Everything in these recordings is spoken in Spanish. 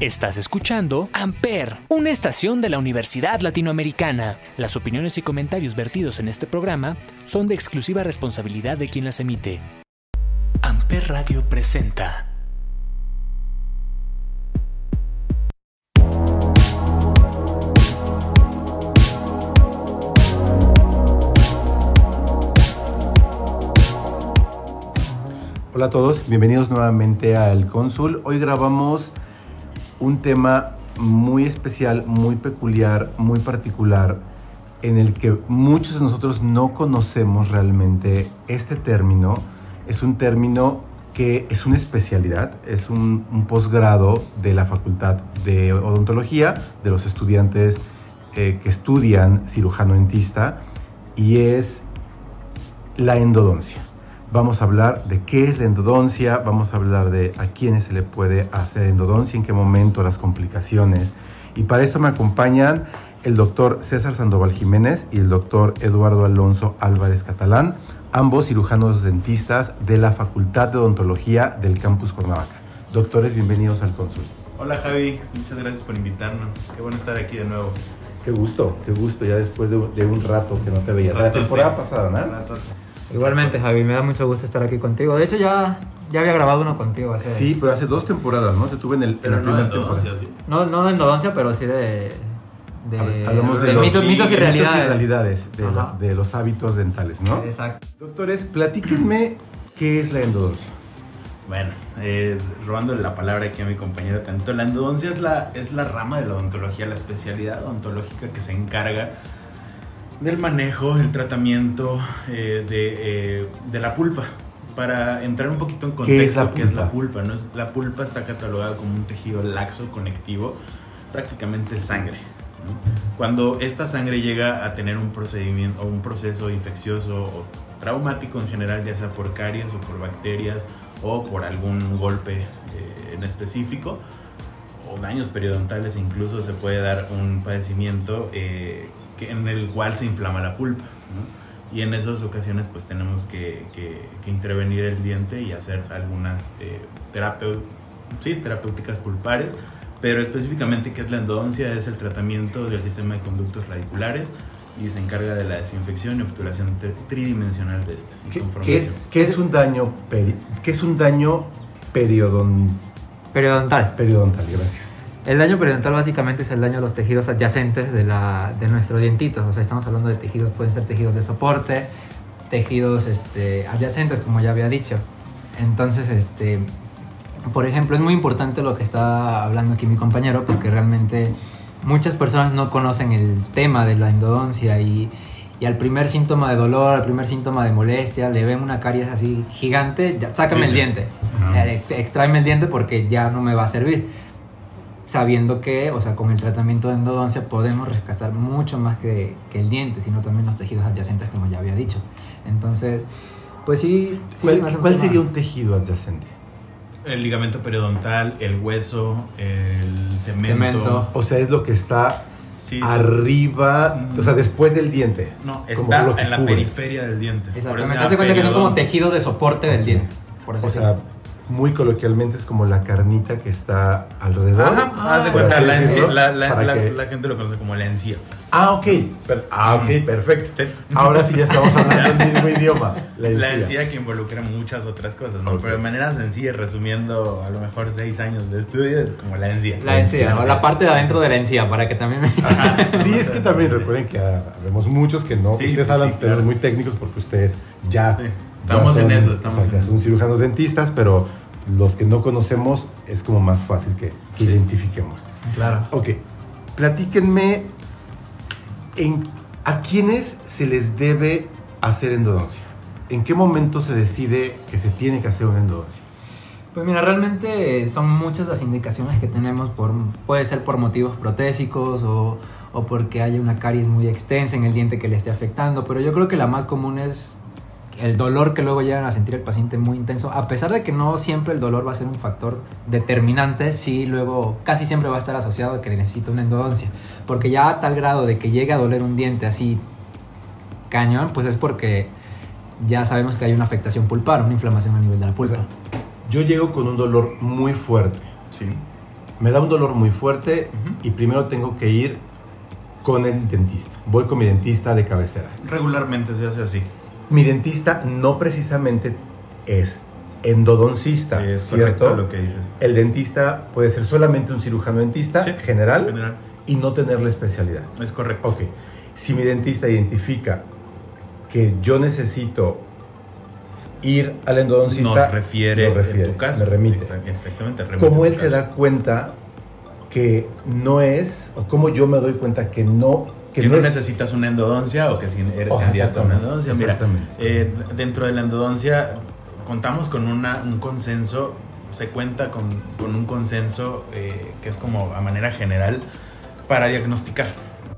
Estás escuchando Amper, una estación de la Universidad Latinoamericana. Las opiniones y comentarios vertidos en este programa son de exclusiva responsabilidad de quien las emite. Amper Radio presenta. Hola a todos, bienvenidos nuevamente al Cónsul. Hoy grabamos un tema muy especial, muy peculiar, muy particular, en el que muchos de nosotros no conocemos realmente este término. Es un término que es una especialidad, es un, posgrado de la Facultad de Odontología, de los estudiantes eh, que estudian cirujano dentista, y es la endodoncia. Vamos a hablar de qué es la endodoncia, vamos a hablar de a quiénes se le puede hacer endodoncia, en qué momento, las complicaciones. Y para esto me acompañan el doctor César Sandoval Jiménez y el doctor Eduardo Alonso Álvarez Catalán, ambos cirujanos dentistas de la Facultad de Odontología del Campus Cuernavaca. Doctores, bienvenidos al Consul. Hola Javi, muchas gracias por invitarnos. Qué bueno estar aquí de nuevo. Qué gusto, qué gusto, ya después de, de un rato que no te veía. La temporada pasada, ¿no? Igualmente, Javi, me da mucho gusto estar aquí contigo. De hecho, ya, ya había grabado uno contigo hace... Sí, pero hace dos temporadas, ¿no? Te tuve en, el, en la no primera temporada. endodoncia, ¿sí? No, no de endodoncia, pero sí de... de Hab- Hablamos de, de los mitos, mitos y realidades. realidades de, la- de los hábitos dentales, ¿no? Exacto. Doctores, platíquenme qué es la endodoncia. Bueno, eh, robándole la palabra aquí a mi compañero tanto, la endodoncia es la, es la rama de la odontología, la especialidad odontológica que se encarga del manejo, el tratamiento eh, de, eh, de la pulpa. Para entrar un poquito en ¿Qué es contexto, la ¿qué es la pulpa? Es- La pulpa está catalogada como un tejido laxo conectivo, prácticamente sangre. ¿no? Cuando esta sangre llega a tener un procedimiento o un proceso infeccioso o traumático en general, ya sea por caries o por bacterias o por algún golpe eh, en específico, o daños periodontales, incluso se puede dar un padecimiento eh, que- en el cual se inflama la pulpa. ¿no? Y en esas ocasiones pues tenemos que, que- que intervenir el diente y hacer algunas eh, terapeu- sí, terapéuticas pulpares, pero específicamente qué es la endodoncia, es el tratamiento del sistema de conductos radiculares y se encarga de la desinfección y obturación tri- tridimensional de este. ¿Qué, qué es, qué es un daño peri- qué es un daño periodon- Periodontal. periodontal? Gracias. El daño periodontal básicamente es el daño a los tejidos adyacentes de, la, de nuestro dientito. O sea, estamos hablando de tejidos, pueden ser tejidos de soporte, tejidos este, adyacentes, como ya había dicho. Entonces, este, por ejemplo, es muy importante lo que está hablando aquí mi compañero, porque realmente muchas personas no conocen el tema de la endodoncia y, y al primer síntoma de dolor, al primer síntoma de molestia, le ven una caries así gigante, ya, sácame el Sí, sí. diente, Ajá. Eh, ex- extráeme el diente porque ya no me va a servir sabiendo que, o sea, con el tratamiento de endodoncia podemos rescatar mucho más que, que el diente, sino también los tejidos adyacentes, como ya había dicho. Entonces, pues sí, sí ¿Cuál, hace cuál sería un tejido adyacente? El ligamento periodontal, el hueso, el cemento. Cemento. O sea, es lo que está Sí. arriba, o sea, después del diente. No, está en la cubre. periferia del diente. Por eso se Exactamente, cuenta que son como tejidos de soporte del diente. Por eso O sea, muy coloquialmente es como la carnita que está alrededor. Ajá, haz de por cuenta, la, decirlo, encía- la, la- para la- que- la gente lo conoce como la encía. Ah, ok. Per- ah, ok, Mm. perfecto. Sí. Ahora sí ya estamos hablando el mismo idioma. La encía. La encía que involucra muchas otras cosas, ¿no? Pero de manera sencilla, resumiendo a lo mejor seis años de estudio, es como la encía. La encía, o la parte de adentro de la encía, para que también... Sí, es que también recuerden que ah, vemos muchos que no. Sí, ustedes sí, hablan claro. muy técnicos porque ustedes ya. Estamos en eso, estamos o sea, en ya eso. son cirujanos dentistas, pero los que no conocemos es como más fácil que, que identifiquemos. Claro. Ok, platíquenme en, a quiénes se les debe hacer endodoncia. ¿En qué momento se decide que se tiene que hacer una endodoncia? Pues mira, realmente son muchas las indicaciones que tenemos, por, puede ser por motivos protésicos o, o porque haya una caries muy extensa en el diente que le esté afectando, pero yo creo que la más común es el dolor que luego llegan a sentir el paciente muy intenso, a pesar de que no siempre el dolor va a ser un factor determinante, sí luego casi siempre va a estar asociado a que necesita una endodoncia, porque ya a tal grado de que llegue a doler un diente así cañón, pues es porque ya sabemos que hay una afectación pulpar, una inflamación a nivel de la pulpa. Yo llego con un dolor muy fuerte. Sí. me da un dolor muy fuerte y primero tengo que ir con el dentista. Voy con mi dentista de cabecera. Regularmente se hace así. Mi dentista no precisamente es endodoncista, es ¿cierto? lo que dices. El dentista puede ser solamente un cirujano dentista Sí, general, general. y no tener la especialidad. Es correcto. Ok, si mi dentista identifica que yo necesito ir al endodoncista, Nos refiere, nos refiere, en tu caso. me remite. Exact- exactamente. remite ¿Cómo él se da cuenta que no es, o cómo yo me doy cuenta que no, que, que no no es... necesitas una endodoncia o que si eres Oh, candidato a una endodoncia. Mira, exactamente. eh, dentro de la endodoncia contamos con una, un consenso, se cuenta con, con un consenso eh, que es como a manera general para diagnosticar.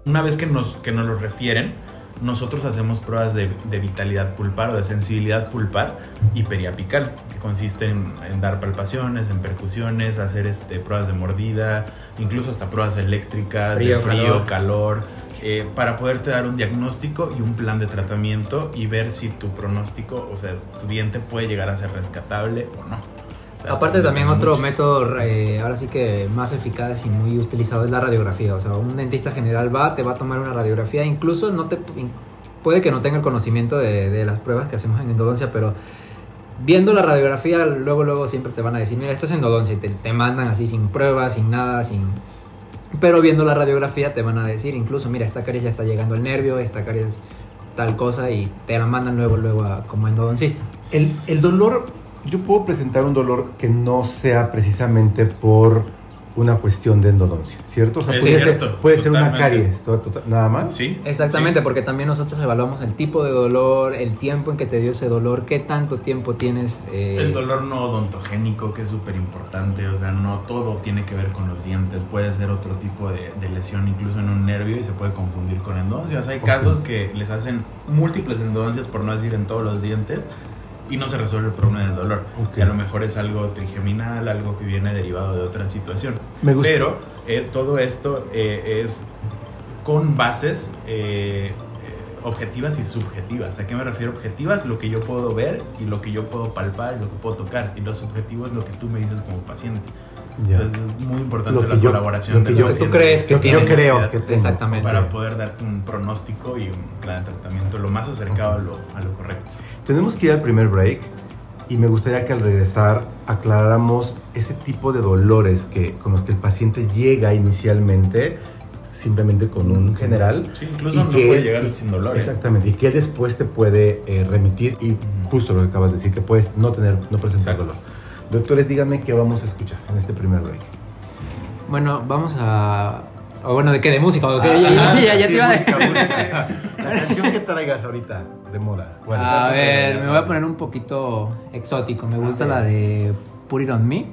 Una vez que nos, que nos lo refieren, nosotros hacemos pruebas de, de vitalidad pulpar o de sensibilidad pulpar y periapical, que consiste en, en dar palpaciones, en percusiones, hacer este, pruebas de mordida, incluso hasta pruebas eléctricas, Frío, de frío, calor. calor, eh, para poderte dar un diagnóstico y un plan de tratamiento y ver si tu pronóstico, o sea, tu diente puede llegar a ser rescatable o no. O sea, Aparte también otro mucho. método, eh, ahora sí que más eficaz y muy utilizado es la radiografía. O sea, un dentista general va, te va a tomar una radiografía, incluso no te puede que no tenga el conocimiento de, de las pruebas que hacemos en endodoncia, pero viendo la radiografía, luego luego siempre te van a decir, mira, esto es endodoncia, y te, te mandan así sin pruebas, sin nada, sin... Pero viendo la radiografía te van a decir, incluso, mira, esta caries ya está llegando al nervio, esta caries tal cosa, y te la mandan luego luego como endodoncista. El, el dolor, yo puedo presentar un dolor que no sea precisamente por una cuestión de endodoncia, ¿cierto? O sea, Es puede, cierto, ser, puede ser una caries, nada más. Sí. Exactamente, sí. porque también nosotros evaluamos el tipo de dolor, el tiempo en que te dio ese dolor, qué tanto tiempo tienes. eh, El dolor no odontogénico, que es súper importante, o sea, no todo tiene que ver con los dientes, puede ser otro tipo de, de lesión, incluso en un nervio, y se puede confundir con endodoncias. Hay casos que les hacen múltiples endodoncias, por no decir en todos los dientes, y no se resuelve el problema del dolor. Ok. Y a lo mejor es algo trigeminal, algo que viene derivado de otra situación. Me gusta. Pero eh, todo esto eh, es con bases eh, eh, objetivas y subjetivas. ¿A qué me refiero? Objetivas, lo que yo puedo ver y lo que yo puedo palpar y lo que puedo tocar. Y lo subjetivo es lo que tú me dices como paciente. Ya. Entonces es muy importante Lo que la yo- colaboración lo que yo- tú crees que Lo que yo creo que tengo. Exactamente. Para poder darte un pronóstico y un plan de tratamiento lo más acercado a lo, a lo correcto. Tenemos que ir al primer break y me gustaría que al regresar aclaráramos ese tipo de dolores que, con los que el paciente llega inicialmente simplemente con un general. Sí, incluso y no que puede él- llegar y- sin dolor. Exactamente, y que él después te puede eh, remitir y justo lo que acabas de decir, que puedes no tener, no presentar Exacto. dolor. Doctores, díganme qué vamos a escuchar en este primer break. Bueno, vamos a. O bueno, ¿de qué? De música. ¿o qué? Ah, ya, ya- ya- ya sí, te iba a música, música. La canción que traigas ahorita de moda. ¿cuál es? A ver, me voy a poner un poquito exótico. Me gusta la de Put It On Me.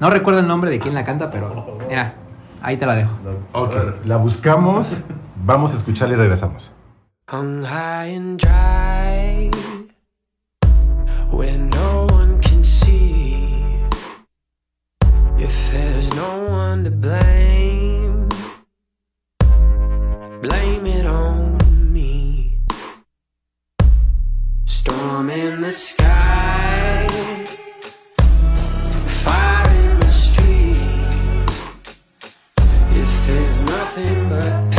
No recuerdo el nombre de quién la canta, pero mira, ahí te la dejo. Ok, la buscamos, vamos a escucharla y regresamos. hung high and dry where no if there's no one to blame blame it on me. Storm in the sky fire in the streets if there's nothing but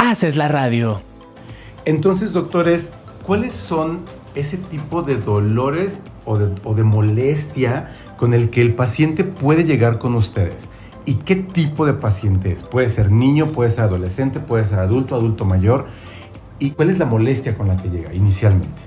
haces la radio. Entonces, doctores, ¿cuáles son ese tipo de dolores o de, o de molestia con el que el paciente puede llegar con ustedes? ¿Y qué tipo de paciente es? Puede ser niño, puede ser adolescente, puede ser adulto, adulto mayor. ¿Y cuál es la molestia con la que llega inicialmente?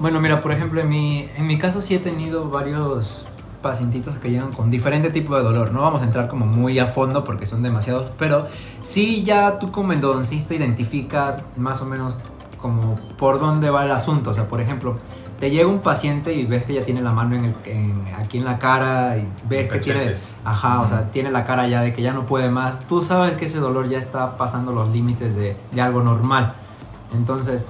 Bueno, mira, por ejemplo, en mi, en mi caso sí he tenido varios pacientitos que llegan con diferente tipo de dolor. No vamos a entrar como muy a fondo porque son demasiados, pero sí ya tú como endodoncista identificas más o menos como por dónde va el asunto. O sea, por ejemplo, te llega un paciente y ves que ya tiene la mano en el- en- aquí en la cara y ves que Cachete. tiene, ajá, o sea, tiene la cara ya de que ya no puede más. Tú sabes que ese dolor ya está pasando los límites de, de algo normal. Entonces,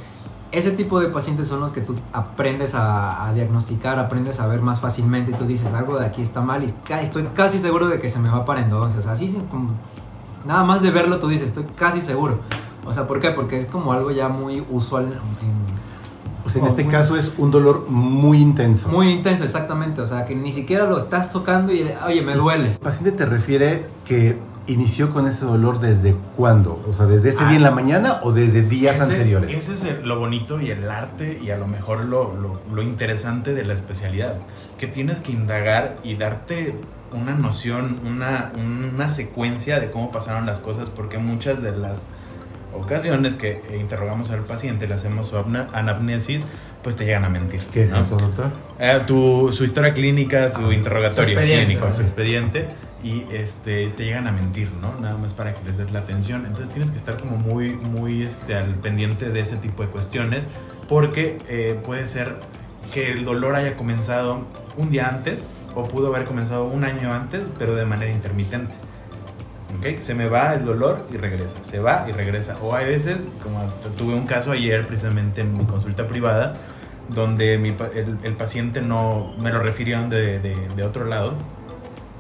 ese tipo de pacientes son los que tú aprendes a, a diagnosticar, aprendes a ver más fácilmente y tú dices algo de aquí está mal y ca- estoy casi seguro de que se me va para entonces. Así como- nada más de verlo tú dices, estoy casi seguro. O sea, ¿por qué? Porque es como algo ya muy usual, en- O sea, en este muy- caso es un dolor muy intenso. muy intenso exactamente. O sea, que ni siquiera lo estás tocando y, oye, me duele. ¿El paciente te refiere que inició con ese dolor desde cuándo? O sea, ¿desde ese Ah. día en la mañana o desde días Ese- anteriores? Ese es el- lo bonito y el arte y a lo mejor lo, lo- lo interesante de la especialidad, que tienes que indagar y darte una noción, una, una secuencia de cómo pasaron las cosas, porque muchas de las ocasiones que interrogamos al paciente, le hacemos su anamnesis, pues te llegan a mentir. ¿Qué es ¿no? eso, doctor? Eh, tu, su historia clínica, su interrogatorio Su clínico, su expediente, y este, te llegan a mentir, ¿no? Nada más para que les des la atención. Entonces tienes que estar como muy, muy este, al pendiente de ese tipo de cuestiones, porque eh, puede ser que el dolor haya comenzado un día antes, o pudo haber comenzado un año antes, pero de manera intermitente. ¿ok? Se me va el dolor y regresa, se va y regresa. O hay veces, como tuve un caso ayer precisamente en mi consulta privada, donde mi el, el paciente no me lo refirieron de, de- de otro lado.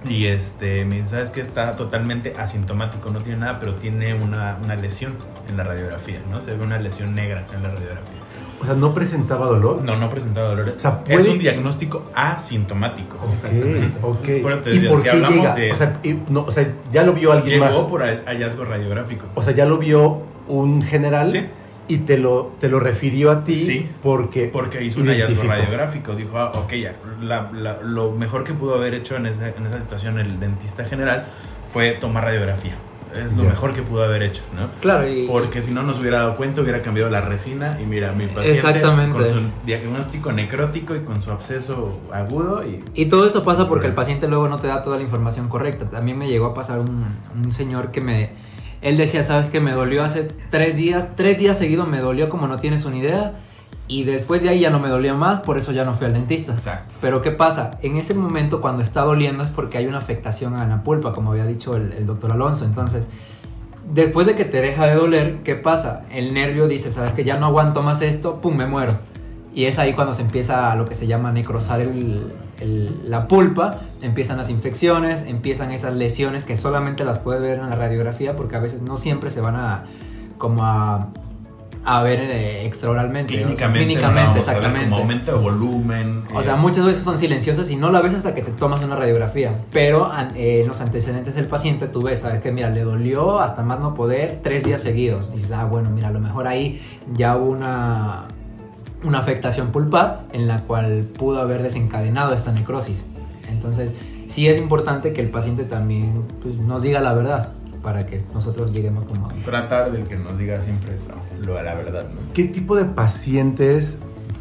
Y este, me dice, ¿sabes que Está totalmente asintomático, no tiene nada, pero tiene una, una lesión en la radiografía, ¿no? Se ve una lesión negra en la radiografía. O sea, ¿no presentaba dolor? No, no presentaba dolor. O sea, Es un diagnóstico asintomático. Ok, ok. Por eso te ¿Y por qué llega? de- O, sea, y- no, o sea, ya lo vio alguien Llegó más. por ha- hallazgo radiográfico. O sea, ya lo vio un general Sí. Y te lo, te lo refirió a ti Sí. porque... Porque hizo un hallazgo radiográfico. Dijo, ah, ok, ya. la- la- lo mejor que pudo haber hecho en, ese- en esa situación el dentista general fue tomar radiografía. Es lo Ya. mejor que pudo haber hecho, ¿no? Claro, y... Porque si no nos hubiera dado cuenta, hubiera cambiado la resina. Y mira, mi paciente Exactamente. con su diagnóstico necrótico y con su absceso agudo. Y Y todo eso pasa porque el paciente luego no te da toda la información correcta. También me llegó a pasar un, un señor que me... Él decía, sabes que me dolió hace tres días, tres días seguidos me dolió como no tienes una idea. Y después de ahí ya no me dolió más, por eso ya no fui al dentista. Exacto. Pero ¿qué pasa? En ese momento cuando está doliendo es porque hay una afectación a la pulpa, como había dicho el, el doctor Alonso. Entonces, después de que te deja de doler, ¿qué pasa? El nervio dice, sabes que ya no aguanto más esto, pum, me muero. Y es ahí cuando se empieza lo que se llama necrosar el- el- la pulpa, empiezan las infecciones, empiezan esas lesiones que solamente las puede ver en la radiografía porque a veces no siempre se van a como a, a ver eh, extraoralmente. o sea, Clínicamente, clínicamente, no a ver exactamente. Como aumento de volumen. O eh, sea, muchas veces son silenciosas y no la ves hasta que te tomas una radiografía. Pero eh, en los antecedentes del paciente tú ves, sabes que mira, le dolió hasta más no poder tres días seguidos. Y dices, ah, bueno, mira, a lo mejor ahí ya hubo una, una afectación pulpar en la cual pudo haber desencadenado esta necrosis. Entonces, sí es importante que el paciente también pues, nos diga la verdad para que nosotros lleguemos como... Tratar de que nos diga siempre lo, lo- la verdad, ¿no? ¿Qué tipo de pacientes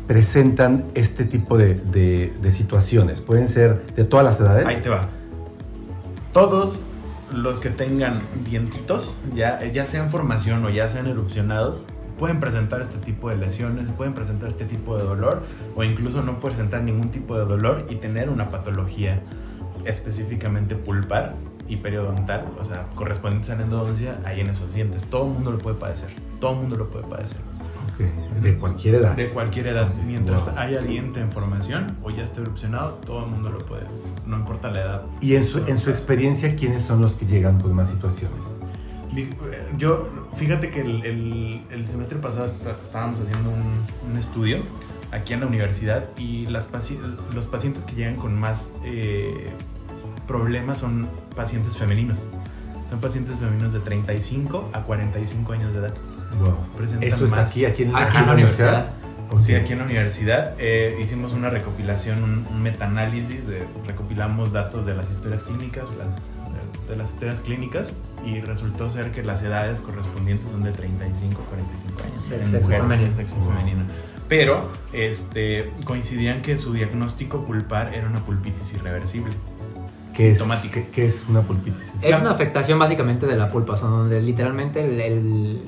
presentan este tipo de, de- de situaciones? ¿Pueden ser de todas las edades? Ahí te va. Todos los que tengan dientitos, ya, ya sean formación o ya sean erupcionados, pueden presentar este tipo de lesiones, pueden presentar este tipo de dolor o incluso no presentar ningún tipo de dolor y tener una patología específicamente pulpar y periodontal, o sea, correspondientes a la endodoncia, ahí en esos dientes. Todo el mundo lo puede padecer, todo el mundo lo puede padecer. De cualquier edad. De cualquier edad, mientras Wow. haya diente en formación o ya esté erupcionado, todo el mundo lo puede, no importa la edad. Y en su, en su experiencia, ¿quiénes son los que llegan con más situaciones? Li- Yo, fíjate que el, el- el semestre pasado está- estábamos haciendo un, un estudio aquí en la universidad y las paci- los pacientes que llegan con más eh, problemas son pacientes femeninos. Son pacientes femeninos de 35 a 45 años de edad. Wow. Presentan Esto es más- aquí, aquí en, Aquí en la universidad. Sí, aquí en la universidad eh, hicimos una recopilación, un, un metaanálisis, de, recopilamos datos de las historias clínicas, la- de, las historias clínicas y resultó ser que las edades correspondientes son de 35 a 45 años. Del en sexo mujeres, femenino. sexo Wow. femenino. Pero este, coincidían que su diagnóstico pulpar era una pulpitis irreversible. ¿Qué es, sintomática. qué, qué es una pulpitis? Es una afectación básicamente de la pulpa, o sea, donde literalmente el, el-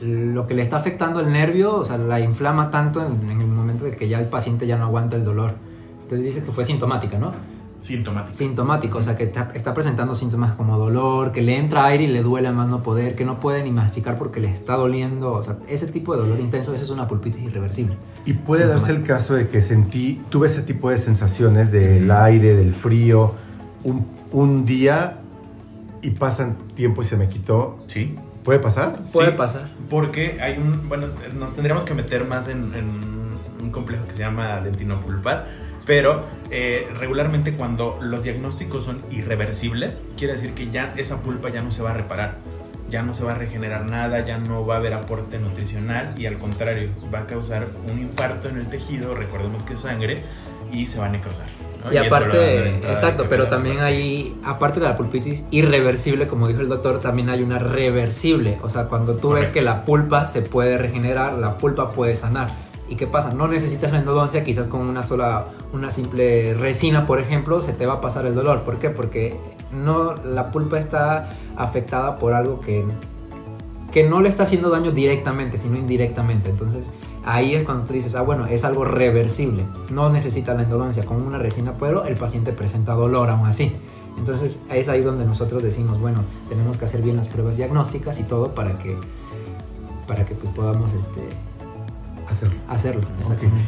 lo que le está afectando el nervio, o sea, la inflama tanto en, en el momento de que ya el paciente ya no aguanta el dolor. Entonces dice que fue sintomática, ¿no? Sintomático. Sintomático, o sea, que está, está presentando síntomas como dolor, que le entra aire y le duele a más no poder, que no puede ni masticar porque le está doliendo, o sea, ese tipo de dolor intenso, eso es una pulpitis irreversible. Y puede darse el caso de que sentí, tuve ese tipo de sensaciones del aire, del frío, un, un día y pasan tiempo y se me quitó. Sí. ¿Puede pasar? Puede Sí. pasar. Porque hay un. Bueno, nos tendríamos que meter más en, en un complejo que se llama dentinopulpar. Pero eh, regularmente cuando los diagnósticos son irreversibles, quiere decir que ya esa pulpa ya no se va a reparar. Ya no se va a regenerar nada, ya no va a haber aporte nutricional y al contrario, va a causar un infarto en el tejido, recordemos que es sangre, y se va a necrosar. ¿no? Y ver aparte, exacto, pero también hay, aparte de la pulpitis irreversible, como dijo el doctor, también hay una reversible. O sea, cuando tú ves Correcto. que la pulpa se puede regenerar, la pulpa puede sanar. ¿Y qué pasa? No necesitas la endodoncia, quizás con una sola, una simple resina, por ejemplo, se te va a pasar el dolor. ¿Por qué? Porque no, la pulpa está afectada por algo que, que no le está haciendo daño directamente, sino indirectamente. Entonces, ahí es cuando tú dices, ah, bueno, es algo reversible. No necesita la endodoncia con una resina, pero el paciente presenta dolor aún así. Entonces, es ahí donde nosotros decimos, bueno, tenemos que hacer bien las pruebas diagnósticas y todo para que, para que pues, podamos este, Hacerlo. hacerlo. Exactamente.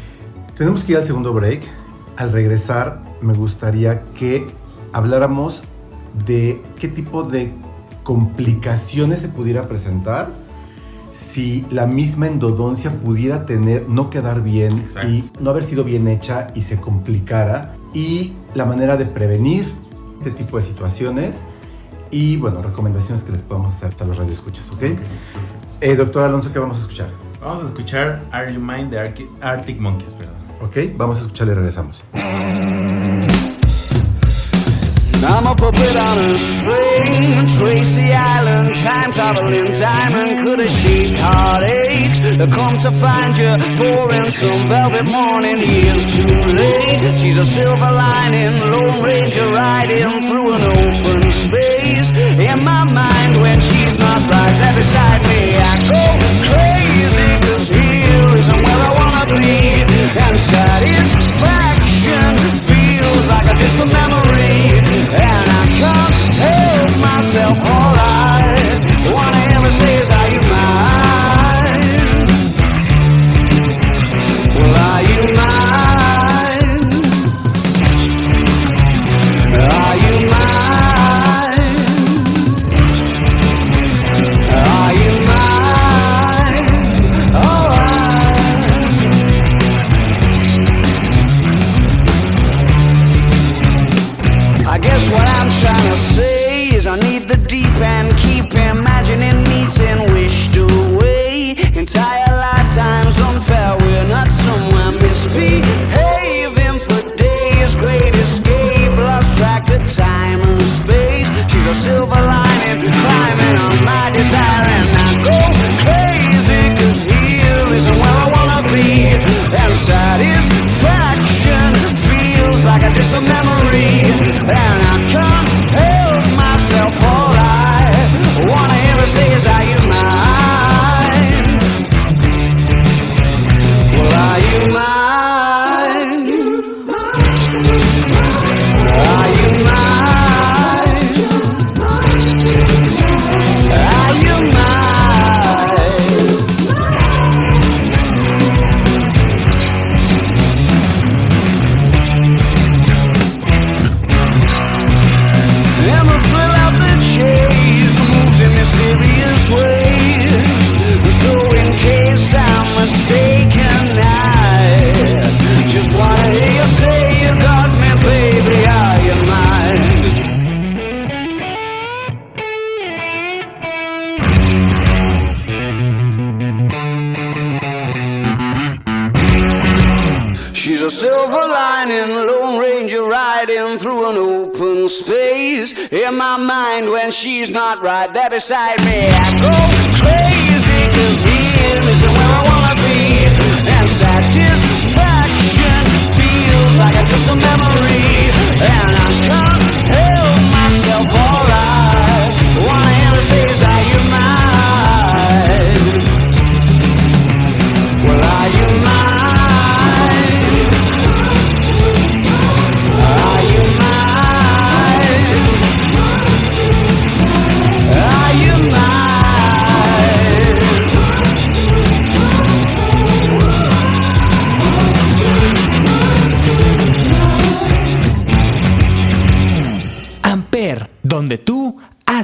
Tenemos que ir al segundo break. Al regresar, me gustaría que habláramos de qué tipo de complicaciones se pudiera presentar si la misma endodoncia pudiera tener, no quedar bien Exacto. y no haber sido bien hecha y se complicara y la manera de prevenir este tipo de situaciones y bueno, recomendaciones que les podemos hacer a los radioescuchas, ¿ok? Ok, perfecto. Eh, doctor Alonso, ¿qué vamos a escuchar? Vamos a escuchar Are You Mine de Arctic, Arctic Monkeys, perdón. ¿Ok? Vamos a escuchar y regresamos. I'm a puppet on a string, Tracy Island, time traveling diamond. Could a shake heartaches come to find you for in some velvet morning? Years too late. She's a silver lining, Lone Ranger riding through an open space. In my mind, when she's not right there beside me, I go crazy. Cause here isn't where I wanna be. And satisfaction feels like a distant memory. And I can't help myself, I ever is, Are space. In my mind, when she's not right there beside me, I go crazy, cause here isn't where I wanna be. And satisfaction feels like a distant memory. And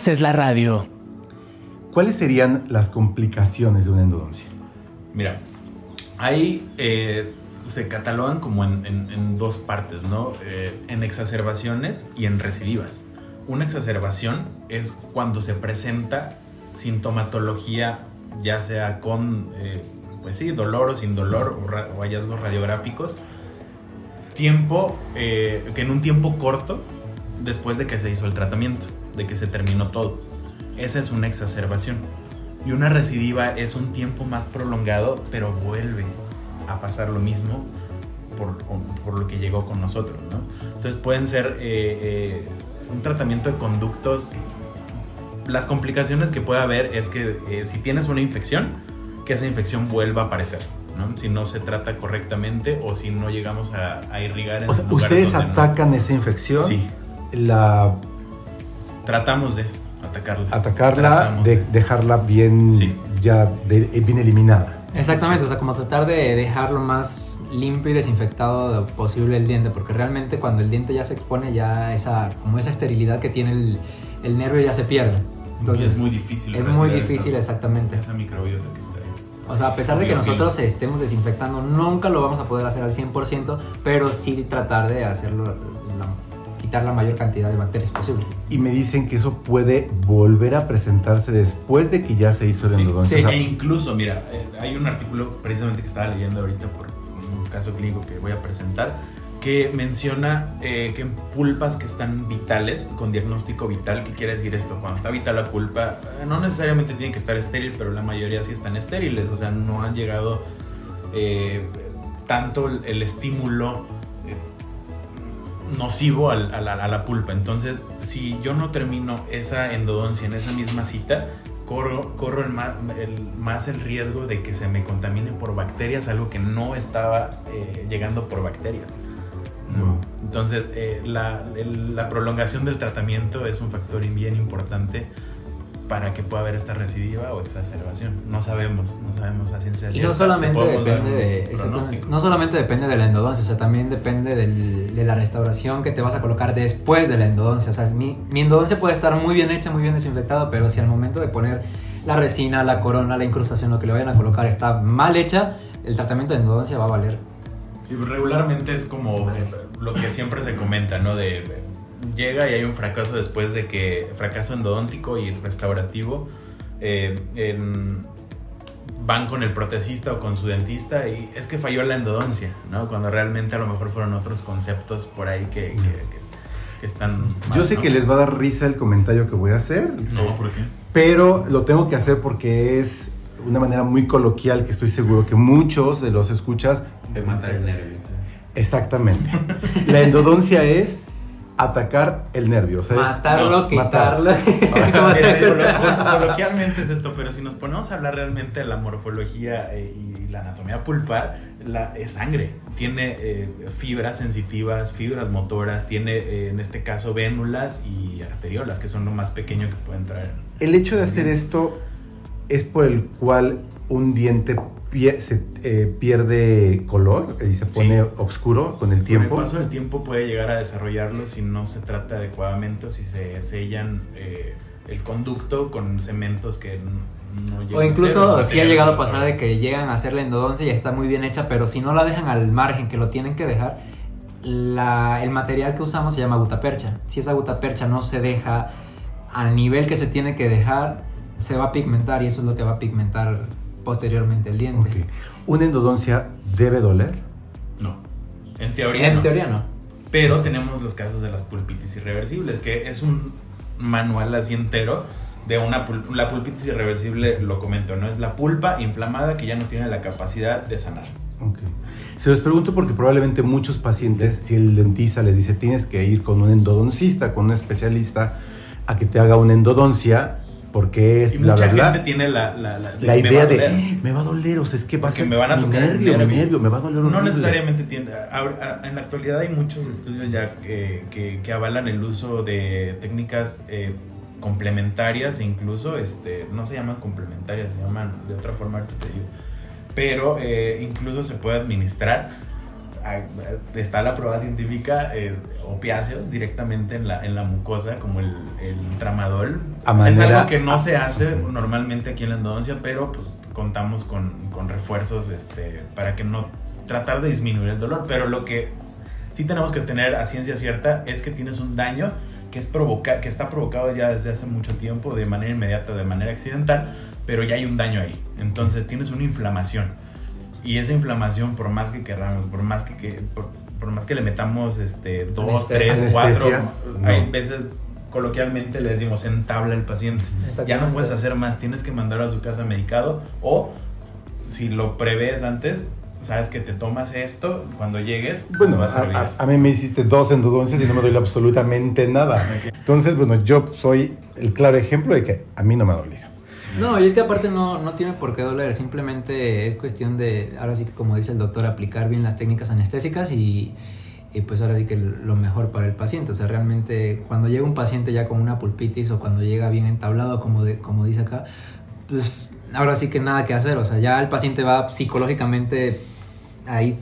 haces la radio. ¿Cuáles serían las complicaciones de una endodoncia? Mira, ahí eh, se catalogan como en, en- en dos partes, ¿no? Eh, en exacerbaciones y en recidivas. Una exacerbación es cuando se presenta sintomatología, ya sea con, eh, pues sí, dolor o sin dolor o, ra- o hallazgos radiográficos, tiempo, eh, que en un tiempo corto después de que se hizo el tratamiento, de que se terminó todo. Esa es una exacerbación. Y una recidiva es un tiempo más prolongado, pero vuelve a pasar lo mismo por, por lo que llegó con nosotros, ¿no? Entonces pueden ser eh, eh, un tratamiento de conductos. Las complicaciones que puede haber es que eh, si tienes una infección, que esa infección vuelva a aparecer, ¿no? Si no se trata correctamente o si no llegamos a, a irrigar en O sea, lugares ustedes donde no- atacan esa infección, Sí, la tratamos de atacarla. atacarla, Tratamos de dejarla bien Sí. ya de- eh, bien eliminada. Exactamente, o sea, como tratar de dejar lo más limpio y desinfectado posible el diente, porque realmente cuando el diente ya se expone, ya esa, como esa esterilidad que tiene el, el nervio ya se pierde. Entonces, es muy difícil. es muy difícil, esa- exactamente. Esa microbiota que está ahí. O sea, a pesar de que nosotros estemos desinfectando, nunca lo vamos a poder hacer al 100%, pero sí tratar de hacerlo, la- quitar la mayor cantidad de bacterias posible. Y me dicen que eso puede volver a presentarse después de que ya se hizo la Sí, endodoncia. sí, O sea, e incluso, mira, eh, hay un artículo precisamente que estaba leyendo ahorita por un caso clínico que voy a presentar que menciona eh, que en pulpas que están vitales, con diagnóstico vital, ¿qué quiere decir esto? Cuando está vital la pulpa, eh, no necesariamente tiene que estar estéril, pero la mayoría sí están estériles, o sea, no han llegado eh, tanto el, el estímulo nocivo a, la, a la pulpa. Entonces, si yo no termino esa endodoncia en esa misma cita, corro, corro el más, el, más el riesgo de que se me contamine por bacterias, algo que no estaba eh, llegando por bacterias. Entonces, eh, la, el- la prolongación del tratamiento es un factor bien importante para que pueda haber esta recidiva o exacerbación. No sabemos, no sabemos a ciencia Y cierta. no solamente depende de no solamente depende de la endodoncia, o sea, también depende del- de la restauración que te vas a colocar después de la endodoncia. O sea, mi, mi endodoncia puede estar muy bien hecha, muy bien desinfectada, pero si al momento de poner la resina, la corona, la incrustación, lo que le vayan a colocar está mal hecha, el tratamiento de endodoncia va a valer. Sí, regularmente es como eh, lo que siempre se comenta, ¿no? De llega y hay un fracaso después de que fracaso endodóntico y restaurativo. eh, en- van con el protecista o con su dentista y es que falló la endodoncia, ¿no? Cuando realmente a lo mejor fueron otros conceptos por ahí que, que- que- que están. mal, yo sé ¿no? que les va a dar risa el comentario que voy a hacer, No, ¿por qué? pero lo tengo que hacer porque es una manera muy coloquial que estoy seguro que muchos de los escuchas De matar el nervio. Exactamente. La endodoncia es atacar el nervio. o sea, es- Matarlo, no, quitarlo. Coloquialmente es esto, pero si nos ponemos a hablar realmente de la morfología eh, y la anatomía pulpar, la, es sangre. Tiene eh, fibras sensitivas, fibras motoras, tiene eh, en este caso vénulas y arteriolas, que son lo más pequeño que pueden traer. El hecho de hacer esto es por el cual un diente pie- se, eh, pierde color y se Sí. pone oscuro con el tiempo. Con el paso del tiempo puede llegar a desarrollarlo si no se trata adecuadamente o si se sellan eh, el conducto con cementos que no llegan O a ser, incluso sí ha llegado a pasar de que llegan a hacer la endodoncia y está muy bien hecha, pero si no la dejan al margen, que lo tienen que dejar, la- el material que usamos se llama gutapercha. Si esa gutapercha no se deja al nivel que se tiene que dejar, se va a pigmentar y eso es lo que va a pigmentar posteriormente el diente. ¿Una endodoncia debe doler? No. En teoría En no. teoría no. Pero tenemos los casos de las pulpitis irreversibles, que es un manual así entero de una pul- la pulpitis irreversible, lo comento, ¿no? Es la pulpa inflamada que ya no tiene la capacidad de sanar. Ok. Se los pregunto porque probablemente muchos pacientes, si el dentista les dice tienes que ir con un endodoncista, con un especialista, a que te haga una endodoncia, porque es Y bla, mucha bla, bla. gente tiene la, la, la, La idea de me va a doler, o sea, es que va a Porque ser me van a tocar nervio, nervio. nervio, me va a doler No necesariamente tiene. En la actualidad hay muchos estudios ya que, que- que avalan el uso de técnicas eh, complementarias e incluso, este, no se llaman complementarias, se llaman de otra forma, te digo. Pero eh, incluso se puede administrar. Está la prueba científica, eh, opiáceos directamente en la, en la mucosa, como el, el tramadol. A es manera- algo que no se hace normalmente aquí en la endodoncia, pero pues contamos con, con refuerzos este, para que no tratar de disminuir el dolor. Pero lo que sí tenemos que tener a ciencia cierta es que tienes un daño que, es provoca que está provocado ya desde hace mucho tiempo de manera inmediata, de manera accidental, pero ya hay un daño ahí. Entonces tienes una inflamación. Y esa inflamación, por más que querramos, por más que, que- por, por más que le metamos este, dos, Anestesia. tres, cuatro, Anestesia, hay no. veces coloquialmente le decimos entabla el paciente. Ya no puedes hacer más, tienes que mandarlo a su casa medicado o si lo prevés antes, sabes que te tomas esto cuando llegues, Bueno, vas a a, a- a mí me hiciste dos endodoncias y no me duele absolutamente nada. Entonces, bueno, yo soy el claro ejemplo de que a mí no me ha dolido. No, y es que aparte no, no tiene por qué doler, simplemente es cuestión de, ahora sí que como dice el doctor, aplicar bien las técnicas anestésicas y, y pues ahora sí que lo mejor para el paciente. O sea, realmente cuando llega un paciente ya con una pulpitis o cuando llega bien entablado, como, de, como dice acá, pues ahora sí que nada que hacer. O sea, ya el paciente va psicológicamente ahí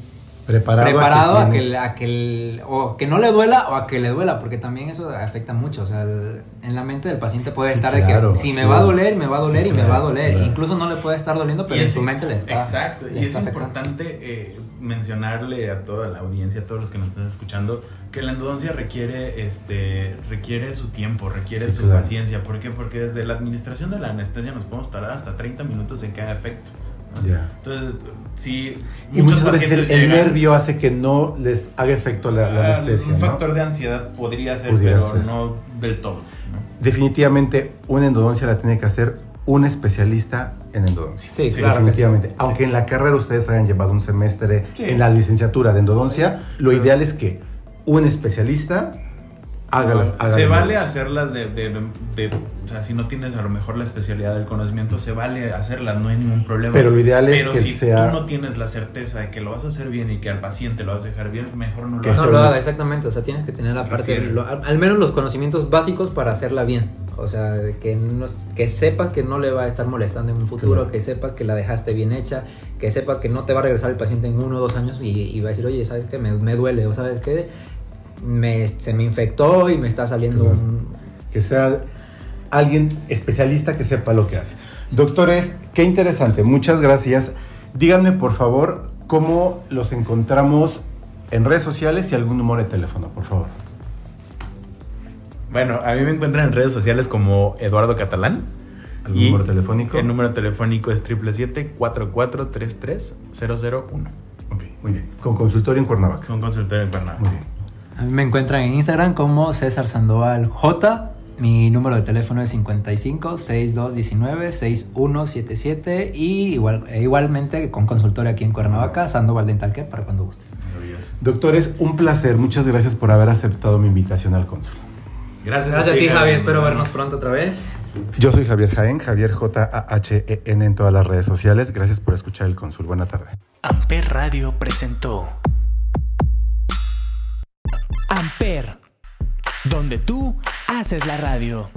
Preparado, preparado a que, tiene- le- a que el- o que no le duela o a que le duela, porque también eso afecta mucho. O sea, el- en la mente del paciente puede Sí, estar de que si me va a doler, me va a Sí, doler y me va a doler. claro. Incluso no le puede estar doliendo, pero Y en su mente le está. Exacto, le y es afectando. importante eh, mencionarle a toda la audiencia, a todos los que nos están escuchando, que la endodoncia requiere, este, requiere su tiempo, requiere Sí, su claro. paciencia. ¿Por qué? Porque desde la administración de la anestesia nos podemos tardar hasta 30 minutos en que haga efecto. Entonces, sí, Y muchas veces el, nervio hace que no les haga efecto la, la Ah, anestesia. Un ¿no? factor de ansiedad podría ser, pero ser. no del todo. ¿no? Definitivamente, una endodoncia la tiene que hacer un especialista en endodoncia. Sí, Sí, claro. sí. Definitivamente. Aunque en la carrera ustedes hayan llevado un semestre Sí. en la licenciatura de endodoncia, lo ideal es que un especialista haga las haga se vale hacerlas de, de- de- O sea, si no tienes a lo mejor la especialidad del conocimiento, se vale hacerlas, no hay ningún problema. Pero lo ideal es Pero que si sea- tú no tienes la certeza de que lo vas a hacer bien y que al paciente lo vas a dejar bien, mejor no lo Que hagas. No, lo- una- exactamente, o sea, tienes que tener aparte, Refiere. lo- al, menos los conocimientos básicos para hacerla bien. O sea, de que, no, que sepas que no le va a estar molestando en un futuro, Claro. que sepas que la dejaste bien hecha, que sepas que no te va a regresar el paciente en uno o dos años y, y va a decir, oye, ¿sabes qué? Me, me duele, o ¿sabes qué? Me, se me infectó y me está saliendo Claro. un... que sea alguien especialista que sepa lo que hace. Doctores, qué interesante, muchas gracias. Díganme por favor cómo los encontramos en redes sociales y algún número de teléfono, por favor. Bueno, a mí me encuentran en redes sociales como Eduardo Catalán. ¿Algún Y número telefónico? El número telefónico es 777-4433-001. Ok, muy bien. Con consultorio en Cuernavaca. Con consultorio en Cuernavaca. Muy bien. A mí me encuentran en Instagram como César Sandoval J. Mi número de teléfono es 55 6219 6177 y igual, e igualmente con consultorio aquí en Cuernavaca, Sandoval Dental Care para cuando guste. Maravilloso. Doctores, un placer. Muchas gracias por haber aceptado mi invitación al cónsul. Gracias, Gracias a ti, Javier. Espero Nos vernos pronto otra vez. Yo soy Javier Jaén, Javier J-A-H-E-N en todas las redes sociales. Gracias por escuchar el cónsul. Buena tarde. Amper Radio presentó Amper, donde tú haces la radio.